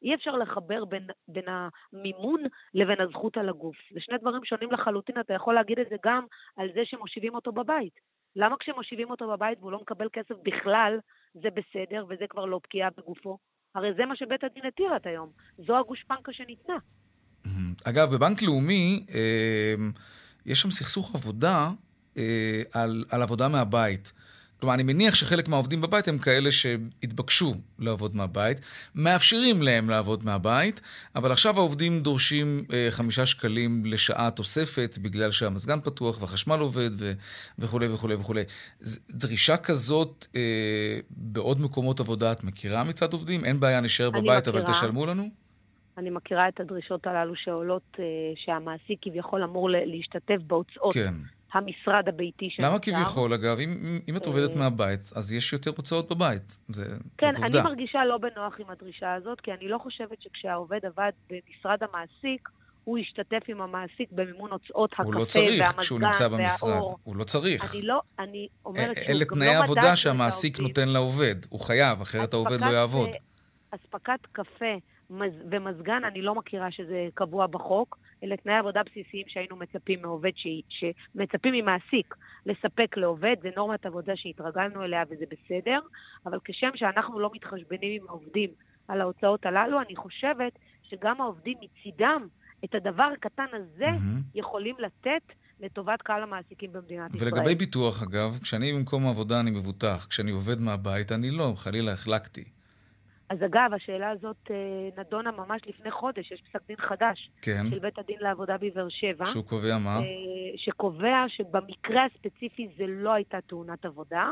אי אפשר לחבר בין, בין המימון לבין הזכות על הגוף. זה שני דברים שונים לחלוטין, אתה יכול להגיד את זה גם על זה שמושיבים אותו בבית. למה כשמושיבים אותו בבית והוא לא מקבל כסף בכלל, זה בסדר וזה כבר לא פגיעה בגופו? הרי זה מה שבית הדין התיר עד היום. זו הגושפנקה שניתנה. אגב, בבנק לאומי אה, יש שם סכסוך עבודה אה, על, על עבודה מהבית. כלומר, אני מניח שחלק מהעובדים בבית הם כאלה שהתבקשו לעבוד מהבית, מאפשרים להם לעבוד מהבית, אבל עכשיו העובדים דורשים אה, חמישה שקלים לשעה תוספת בגלל שהמזגן פתוח והחשמל עובד ו- וכולי וכולי וכולי. דרישה כזאת אה, בעוד מקומות עבודה את מכירה מצד עובדים? אין בעיה, נשאר בבית, מכירה. אבל תשלמו לנו? אני מכירה את הדרישות הללו שעולות, אה, שהמעסיק כביכול אמור להשתתף בהוצאות. כן. המשרד הביתי של למה כביכול, אגב? אם, אם את עובדת אה, מהבית, אז יש יותר הוצאות בבית. זה, כן, זאת עובדה. אני מרגישה לא בנוח עם הדרישה הזאת, כי אני לא חושבת שכשהעובד עבד במשרד המעסיק, הוא ישתתף עם המעסיק במימון הוצאות הקפה והמזגן והאור. הוא לא צריך כשהוא נמצא במשרד. הוא לא צריך. אני לא, אני אומרת שהוא גם לא מדד... אלה תנאי עבודה שהמעסיק נותן לעובד. הוא חייב, אחרת העובד לא יעבוד. אספקת קפה ומזגן, אני לא מכירה שזה קבוע בחוק. אלה תנאי עבודה בסיסיים שהיינו מצפים מעובד, ש... שמצפים ממעסיק לספק לעובד, זה נורמת עבודה שהתרגלנו אליה וזה בסדר, אבל כשם שאנחנו לא מתחשבנים עם העובדים על ההוצאות הללו, אני חושבת שגם העובדים מצידם את הדבר הקטן הזה mm-hmm. יכולים לתת לטובת קהל המעסיקים במדינת ולגבי ישראל. ולגבי ביטוח, אגב, כשאני במקום העבודה אני מבוטח, כשאני עובד מהבית אני לא, חלילה החלקתי. אז אגב, השאלה הזאת אה, נדונה ממש לפני חודש, יש פסק דין חדש כן. של בית הדין לעבודה בבאר שבע. שהוא קובע מה? אה, שקובע שבמקרה הספציפי זה לא הייתה תאונת עבודה,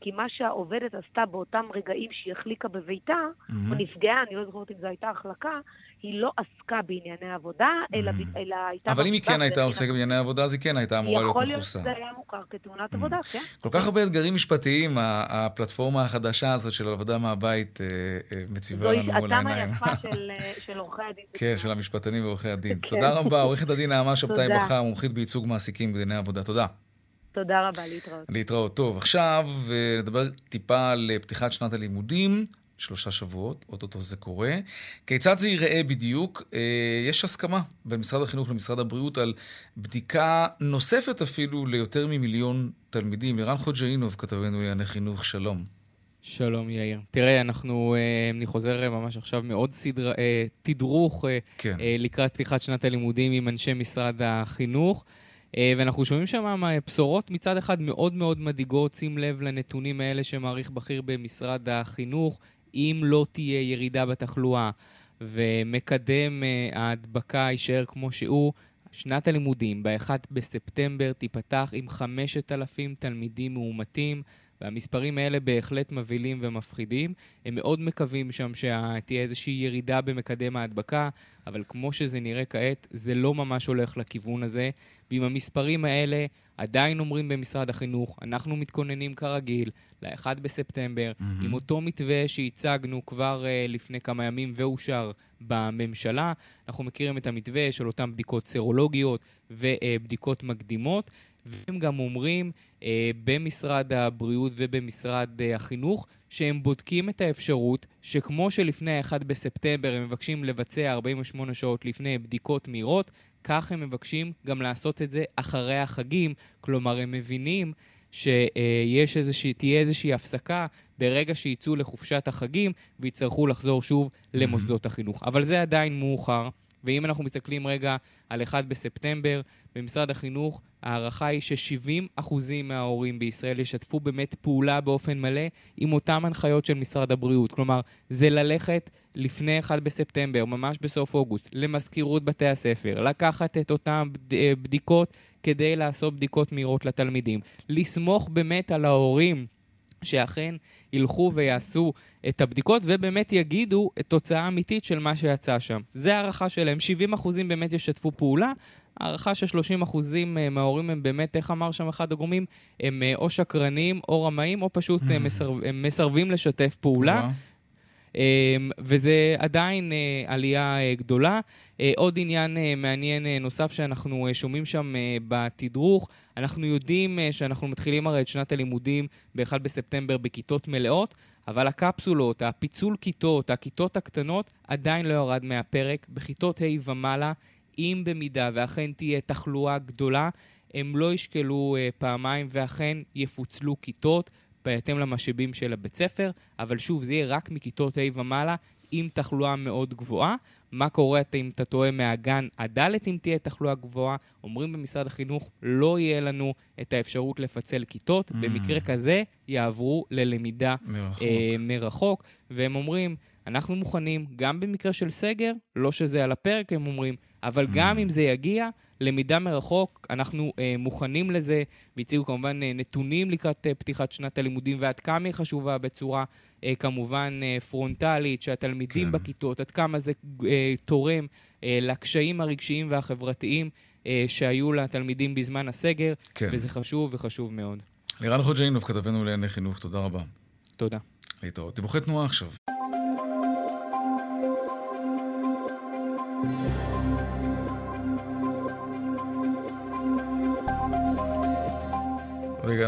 כי מה שהעובדת עשתה באותם רגעים שהיא החליקה בביתה, mm-hmm. או נפגעה, אני לא זוכרת אם זו הייתה החלקה, היא לא עסקה בענייני עבודה, אלא, mm-hmm. אלא הייתה... אבל אם היא כן הייתה עוסקת בענייני עבודה, אז היא כן הייתה אמורה להיות מכוסה. יכול להיות שזה היה מוכר כתאונת mm-hmm. עבודה, כן. כל כך הרבה אתגרים משפטיים, הפלטפורמה החדשה הזאת של עבודה מהבית אה, אה, מציבה לנו מול העיניים. זו התאמה יפה [laughs] של עורכי הדין. כן, של המשפטנים ועורכי הדין. [laughs] כן. תודה רבה, עורכת הדין נעמה שבתאי בכר, מומחית בייצוג מעסיקים בדיני עבודה. תודה. תודה רבה, להתראות. להתראות. טוב, עכשיו אה, נדבר טיפה על אה, פתיחת שנת הלימודים. שלושה שבועות, אוטוטו זה קורה. כיצד זה ייראה בדיוק? אה, יש הסכמה בין משרד החינוך למשרד הבריאות על בדיקה נוספת אפילו ליותר ממיליון תלמידים. ערן חוג'אינוב, כתבנו לענייני חינוך, שלום. שלום יאיר. תראה, אנחנו, אני חוזר ממש עכשיו מעוד סדרה, תדרוך כן. לקראת פתיחת שנת הלימודים עם אנשי משרד החינוך. אה, ואנחנו שומעים שם בשורות מצד אחד מאוד מאוד מדאיגות, שים לב לנתונים האלה שמעריך בכיר במשרד החינוך, אם לא תהיה ירידה בתחלואה ומקדם אה, ההדבקה יישאר כמו שהוא, שנת הלימודים ב-1 בספטמבר תיפתח עם 5,000 תלמידים מאומתים. והמספרים האלה בהחלט מבהילים ומפחידים. הם מאוד מקווים שם שתהיה איזושהי ירידה במקדם ההדבקה, אבל כמו שזה נראה כעת, זה לא ממש הולך לכיוון הזה. ועם המספרים האלה, עדיין אומרים במשרד החינוך, אנחנו מתכוננים כרגיל ל-1 בספטמבר, mm-hmm. עם אותו מתווה שהצגנו כבר uh, לפני כמה ימים ואושר בממשלה. אנחנו מכירים את המתווה של אותן בדיקות סרולוגיות ובדיקות מקדימות, והם גם אומרים אה, במשרד הבריאות ובמשרד אה, החינוך שהם בודקים את האפשרות שכמו שלפני ה-1 בספטמבר הם מבקשים לבצע 48 שעות לפני בדיקות מהירות, כך הם מבקשים גם לעשות את זה אחרי החגים. כלומר, הם מבינים שתהיה איזושהי, איזושהי הפסקה ברגע שיצאו לחופשת החגים ויצטרכו לחזור שוב למוסדות החינוך. אבל זה עדיין מאוחר. ואם אנחנו מסתכלים רגע על 1 בספטמבר, במשרד החינוך ההערכה היא ש-70% מההורים בישראל ישתפו באמת פעולה באופן מלא עם אותן הנחיות של משרד הבריאות. כלומר, זה ללכת לפני 1 בספטמבר, ממש בסוף אוגוסט, למזכירות בתי הספר, לקחת את אותן אה, בדיקות כדי לעשות בדיקות מהירות לתלמידים. לסמוך באמת על ההורים. שאכן ילכו ויעשו את הבדיקות ובאמת יגידו את תוצאה אמיתית של מה שיצא שם. זה הערכה שלהם. 70% באמת ישתפו פעולה. הערכה ש-30% אה, מההורים הם באמת, איך אמר שם אחד הגורמים, הם אה, או שקרנים או רמאים או פשוט אה, מסרב, [laughs] הם מסרבים לשתף פעולה. וזה עדיין עלייה גדולה. עוד עניין מעניין נוסף שאנחנו שומעים שם בתדרוך, אנחנו יודעים שאנחנו מתחילים הרי את שנת הלימודים ב-1 בספטמבר בכיתות מלאות, אבל הקפסולות, הפיצול כיתות, הכיתות הקטנות, עדיין לא ירד מהפרק. בכיתות ה' ומעלה, אם במידה ואכן תהיה תחלואה גדולה, הם לא ישקלו פעמיים ואכן יפוצלו כיתות בהתאם למשאבים של הבית ספר, אבל שוב, זה יהיה רק מכיתות ה' ומעלה עם תחלואה מאוד גבוהה. מה קורה אם אתה טועה מהגן עד ד' אם תהיה תחלואה גבוהה? אומרים במשרד החינוך, לא יהיה לנו את האפשרות לפצל כיתות. Mm. במקרה כזה יעברו ללמידה מרחוק. אה, מרחוק. והם אומרים, אנחנו מוכנים, גם במקרה של סגר, לא שזה על הפרק, הם אומרים, אבל mm. גם אם זה יגיע, למידה מרחוק, אנחנו אה, מוכנים לזה, והציגו כמובן אה, נתונים לקראת אה, פתיחת שנת הלימודים ועד כמה היא חשובה בצורה אה, כמובן אה, פרונטלית, שהתלמידים כן. בכיתות, עד כמה זה אה, תורם אה, לקשיים הרגשיים והחברתיים אה, שהיו לתלמידים בזמן הסגר, כן. וזה חשוב וחשוב מאוד. לירן חוג'יינוב, כתבנו לענייני חינוך, תודה רבה. תודה. להתראות. דיווחי תנועה עכשיו.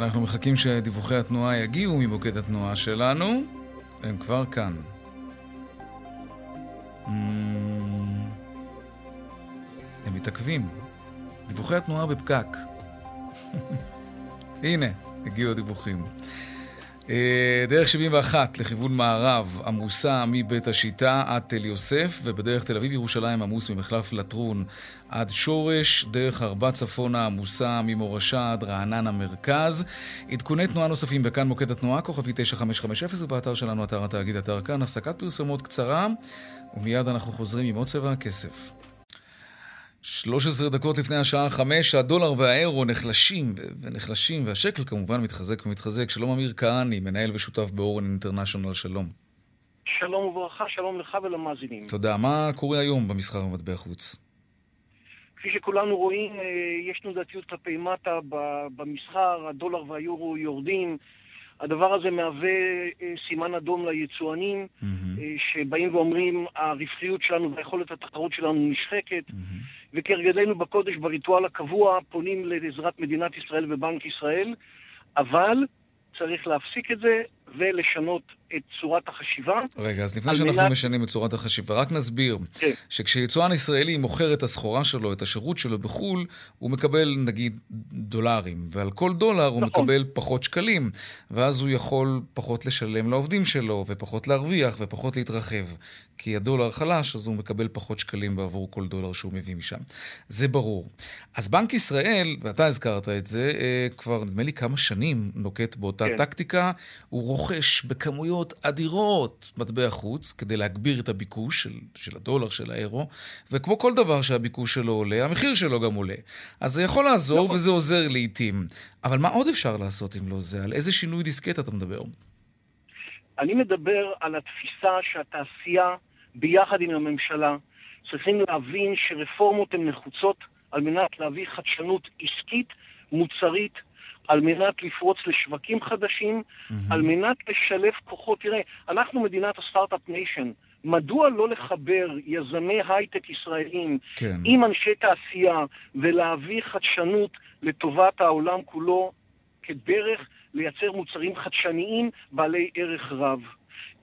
אנחנו מחכים שדיווחי התנועה יגיעו ממוקד התנועה שלנו. הם כבר כאן. Mm. הם מתעכבים. דיווחי התנועה בפקק. [laughs] הנה, הגיעו הדיווחים. אה, דרך 71 לכיוון מערב עמוסה מבית השיטה עד תל יוסף, ובדרך תל אביב-ירושלים עמוס ממחלף לטרון עד שורש, דרך ארבע צפונה עמוסה ממורשה עד רעננה מרכז. עדכוני תנועה נוספים בכאן מוקד התנועה, כוכבי 9550, ובאתר שלנו, אתר התאגיד, אתר כאן, הפסקת פרסומות קצרה, ומיד אנחנו חוזרים עם עוד צבע הכסף. 13 דקות לפני השעה 5, הדולר והאירו נחלשים ונחלשים, והשקל כמובן מתחזק ומתחזק. שלום אמיר כהני, מנהל ושותף באורן אינטרנשיונל, שלום. שלום וברכה, שלום לך ולמאזינים. תודה. מה קורה היום במסחר במטבע חוץ? כפי שכולנו רואים, אה, יש תנודתיות כלפי מטה במסחר, הדולר והיורו יורדים. הדבר הזה מהווה אה, סימן אדום ליצואנים, mm-hmm. שבאים ואומרים, הרווחיות שלנו והיכולת התחרות שלנו נשחקת, mm-hmm. וכהרגלנו בקודש, בריטואל הקבוע, פונים לעזרת מדינת ישראל ובנק ישראל, אבל צריך להפסיק את זה ולשנות את צורת החשיבה. רגע, אז לפני שאנחנו מנת... משנים את צורת החשיבה, רק נסביר כן. שכשיצואן ישראלי מוכר את הסחורה שלו, את השירות שלו בחו"ל, הוא מקבל נגיד דולרים, ועל כל דולר הוא נכון. מקבל פחות שקלים, ואז הוא יכול פחות לשלם לעובדים שלו, ופחות להרוויח, ופחות להתרחב. כי הדולר חלש, אז הוא מקבל פחות שקלים בעבור כל דולר שהוא מביא משם. זה ברור. אז בנק ישראל, ואתה הזכרת את זה, אה, כבר נדמה לי כמה שנים נוקט באותה כן. טקטיקה, הוא רוכש בכמויות אדירות מטבע חוץ, כדי להגביר את הביקוש של, של הדולר, של האירו, וכמו כל דבר שהביקוש שלו עולה, המחיר שלו גם עולה. אז זה יכול לעזור נכון. וזה עוזר לעיתים. אבל מה עוד אפשר לעשות אם לא זה? על איזה שינוי דיסקט אתה מדבר? אני מדבר על התפיסה שהתעשייה, ביחד עם הממשלה, צריכים להבין שרפורמות הן נחוצות על מנת להביא חדשנות עסקית, מוצרית, על מנת לפרוץ לשווקים חדשים, mm-hmm. על מנת לשלב כוחות. תראה, אנחנו מדינת ה start-up nation. מדוע לא לחבר יזמי הייטק ישראלים כן. עם אנשי תעשייה ולהביא חדשנות לטובת העולם כולו כדרך לייצר מוצרים חדשניים בעלי ערך רב?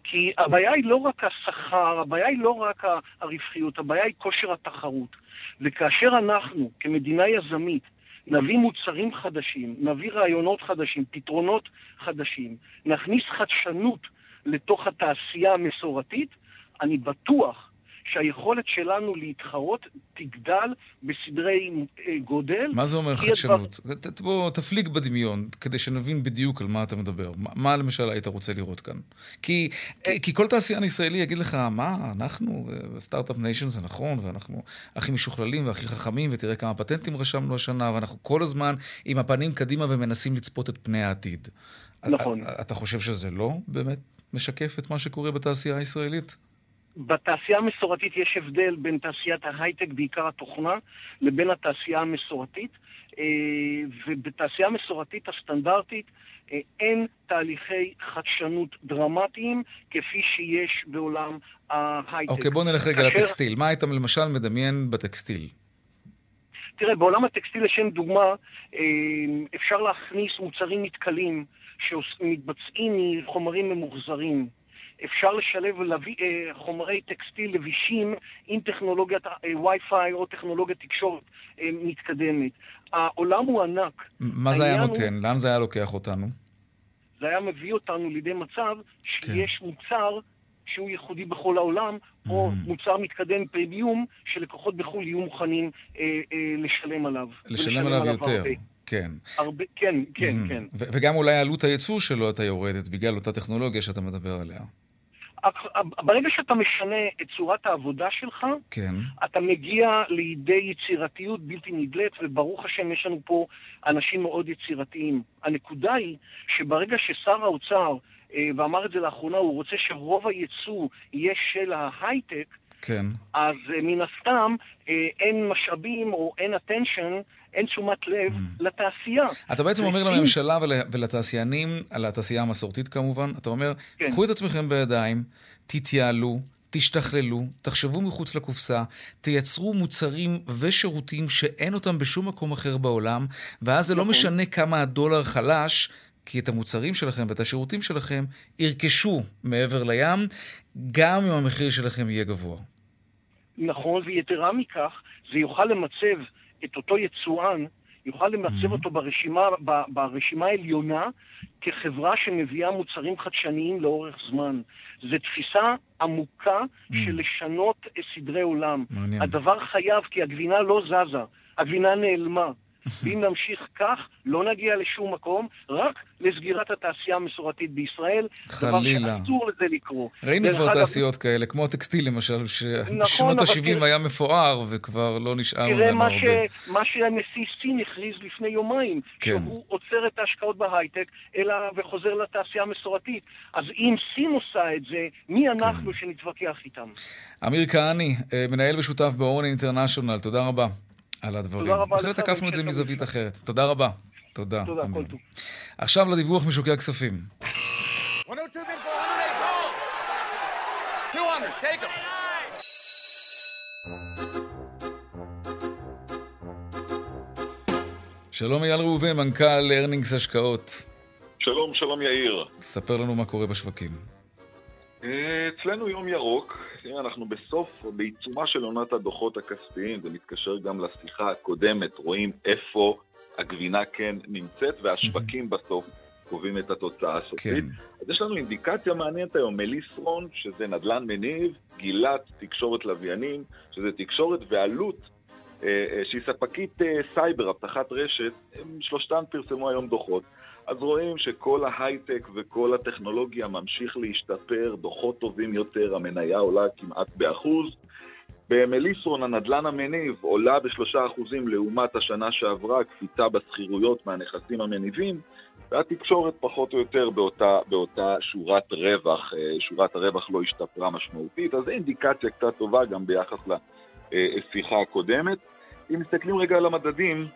כי הבעיה היא לא רק השכר, הבעיה היא לא רק הרווחיות, הבעיה היא כושר התחרות. וכאשר אנחנו, כמדינה יזמית, נביא מוצרים חדשים, נביא רעיונות חדשים, פתרונות חדשים, נכניס חדשנות לתוך התעשייה המסורתית, אני בטוח שהיכולת שלנו להתחרות תגדל בסדרי אה, גודל. מה זה אומר חדשנות? דבר... בוא תפליג בדמיון, כדי שנבין בדיוק על מה אתה מדבר. מה, מה למשל היית רוצה לראות כאן? כי, כי, אה. כי כל תעשיין ישראלי יגיד לך, מה, אנחנו, start-up nation זה נכון, ואנחנו הכי משוכללים והכי חכמים, ותראה כמה פטנטים רשמנו השנה, ואנחנו כל הזמן עם הפנים קדימה ומנסים לצפות את פני העתיד. נכון. אתה חושב שזה לא באמת משקף את מה שקורה בתעשייה הישראלית? בתעשייה המסורתית יש הבדל בין תעשיית ההייטק, בעיקר התוכנה, לבין התעשייה המסורתית. ובתעשייה המסורתית הסטנדרטית אין תהליכי חדשנות דרמטיים כפי שיש בעולם ההייטק. אוקיי, okay, בוא נלך רגע כאשר... לטקסטיל. מה היית למשל מדמיין בטקסטיל? תראה, בעולם הטקסטיל, לשם דוגמה, אפשר להכניס מוצרים מתכלים שמתבצעים מחומרים ממוחזרים. אפשר לשלב ולהביא אה, חומרי טקסטיל לבישים עם טכנולוגיית אה, Wi-Fi או טכנולוגיית תקשורת אה, מתקדמת. העולם הוא ענק. מה זה היה נותן? הוא... לאן זה היה לוקח אותנו? זה היה מביא אותנו לידי מצב שיש כן. מוצר שהוא ייחודי בכל העולם, mm. או מוצר מתקדם פרימיום, שלקוחות בחו"ל יהיו מוכנים אה, אה, לשלם עליו. לשלם עליו יותר. הרבה. כן. הרבה, כן, כן, mm. כן. וגם אולי עלות הייצור שלו הייתה יורדת בגלל אותה טכנולוגיה שאתה מדבר עליה. ברגע שאתה משנה את צורת העבודה שלך, כן. אתה מגיע לידי יצירתיות בלתי נדלית, וברוך השם יש לנו פה אנשים מאוד יצירתיים. הנקודה היא שברגע ששר האוצר, אה, ואמר את זה לאחרונה, הוא רוצה שרוב הייצוא יהיה של ההייטק, כן. אז אה, מן הסתם אה, אין משאבים או אין attention אין תשומת לב mm. לתעשייה. אתה בעצם אומר לממשלה ולתעשיינים, על התעשייה המסורתית כמובן, אתה אומר, כן. קחו את עצמכם בידיים, תתייעלו, תשתכללו, תחשבו מחוץ לקופסה, תייצרו מוצרים ושירותים שאין אותם בשום מקום אחר בעולם, ואז זה לא נכון. משנה כמה הדולר חלש, כי את המוצרים שלכם ואת השירותים שלכם ירכשו מעבר לים, גם אם המחיר שלכם יהיה גבוה. נכון, ויתרה מכך, זה יוכל למצב את אותו יצואן, יוכל למצב mm-hmm. אותו ברשימה, ב, ברשימה העליונה כחברה שמביאה מוצרים חדשניים לאורך זמן. זו תפיסה עמוקה mm-hmm. של לשנות סדרי עולם. מעניין. הדבר חייב, כי הגבינה לא זזה, הגבינה נעלמה. ואם נמשיך כך, לא נגיע לשום מקום, רק לסגירת התעשייה המסורתית בישראל. חלילה. דבר שאסור לזה לקרות. ראינו כבר תעשיות אגב... כאלה, כמו הטקסטיל למשל, שבשנות נכון, ה-70 היה מפואר וכבר לא נשאר ממנו הרבה. תראה מה שנשיא סין הכריז לפני יומיים, כן. שהוא עוצר את ההשקעות בהייטק אלא וחוזר לתעשייה המסורתית. אז אם סין עושה את זה, מי כן. אנחנו כן. שנתווכח איתם? אמיר כהני, אה, מנהל ושותף באורן אינטרנשיונל, תודה רבה. על הדברים. תודה רבה. בהחלט תקפנו את זה מזווית אחרת. תודה רבה. תודה. תודה, כל טוב. עכשיו לדיווח משוקי הכספים. שלום אייל ראובן, מנכ"ל ארנינגס השקעות. שלום, שלום יאיר. ספר לנו מה קורה בשווקים. אה, אצלנו יום ירוק, אנחנו בסוף, בעיצומה של עונת הדוחות הכספיים, זה מתקשר גם לשיחה הקודמת, רואים איפה הגבינה כן נמצאת, והשווקים בסוף קובעים את התוצאה הסופית. כן. אז יש לנו אינדיקציה מעניינת היום, מליסרון, שזה נדל"ן מניב, גילת תקשורת לוויינים, שזה תקשורת ועלות אה, אה, שהיא ספקית אה, סייבר, אבטחת רשת, הם שלושתן פרסמו היום דוחות. אז רואים שכל ההייטק וכל הטכנולוגיה ממשיך להשתפר, דוחות טובים יותר, המניה עולה כמעט באחוז. במליסרון הנדלן המניב עולה בשלושה אחוזים לעומת השנה שעברה, קפיצה בשכירויות מהנכסים המניבים, והתקשורת פחות או יותר באותה, באותה שורת רווח, אה, שורת הרווח לא השתפרה משמעותית, אז זו אינדיקציה קצת טובה גם ביחס לשיחה הקודמת. אם מסתכלים רגע על המדדים,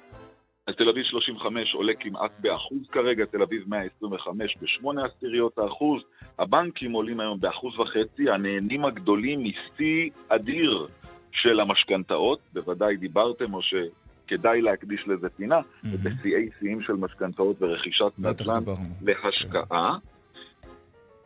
אז תל אביב 35 עולה כמעט באחוז כרגע, תל אביב 125 בשמונה עשיריות האחוז, הבנקים עולים היום באחוז וחצי, הנהנים הגדולים משיא אדיר של המשכנתאות, בוודאי דיברתם או שכדאי להקדיש לזה פינה, mm-hmm. בשיאי שיאים של משכנתאות ורכישת נדל"ן להשקעה. כן.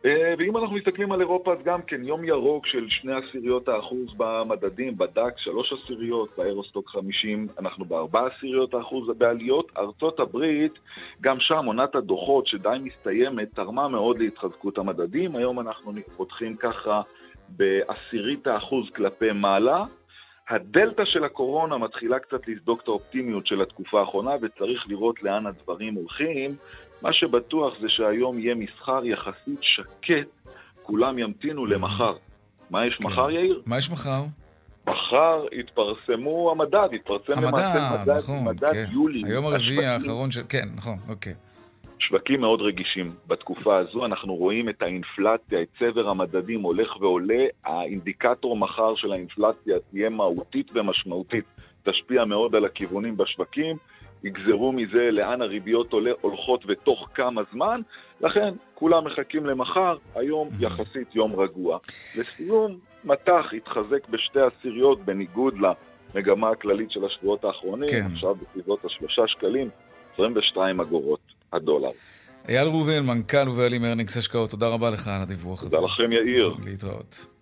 אה, ואם אנחנו מסתכלים על אירופה, אז גם כן יום ירוק של שני עשיריות האחוז במדדים, בדק שלוש עשיריות, באירוסטוק 50 אנחנו בארבע עשיריות האחוז בעליות. ארצות הברית, גם שם עונת הדוחות שדי מסתיימת, תרמה מאוד להתחזקות המדדים. היום אנחנו פותחים ככה בעשירית האחוז כלפי מעלה. הדלתא של הקורונה מתחילה קצת לסדוק את האופטימיות של התקופה האחרונה, וצריך לראות לאן הדברים הולכים. מה שבטוח זה שהיום יהיה מסחר יחסית שקט, כולם ימתינו למחר. מה יש כן. מחר, יאיר? מה יש מחר? מחר יתפרסמו המדד, יתפרסם למעשה מדד, נכון, מדד כן. יולי. היום הרביעי האחרון של... כן, נכון, אוקיי. שווקים מאוד רגישים. בתקופה הזו אנחנו רואים את האינפלציה, את צבר המדדים הולך ועולה. האינדיקטור מחר של האינפלציה תהיה מהותית ומשמעותית, תשפיע מאוד על הכיוונים בשווקים. יגזרו מזה לאן הריביות הולכות ותוך כמה זמן, לכן כולם מחכים למחר, היום יחסית יום רגוע. לסיום, מטח התחזק בשתי עשיריות בניגוד למגמה הכללית של השבועות האחרונים, כן. עכשיו בסביבות השלושה שקלים, 22 אגורות הדולר. אייל ראובן, מנכ"ל ובעלים ארנינגס השקעות, תודה רבה לך על הדיווח הזה. תודה לכם, יאיר. להתראות.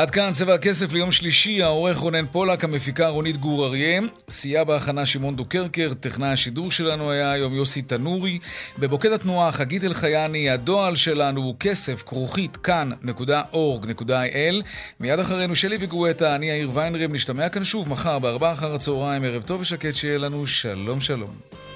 עד כאן צבע הכסף ליום שלישי, העורך רונן פולק, המפיקה רונית גור אריה, סייע בהכנה שמעון דוקרקר, טכנאי השידור שלנו היה היום יוסי תנורי, בבוקד התנועה חגית אלחייני, הדועל שלנו הוא כסף כרוכית כאן.org.il מיד אחרינו שלי וגואטה, אני יאיר ויינרם, נשתמע כאן שוב מחר בארבעה אחר הצהריים, ערב טוב ושקט שיהיה לנו, שלום שלום.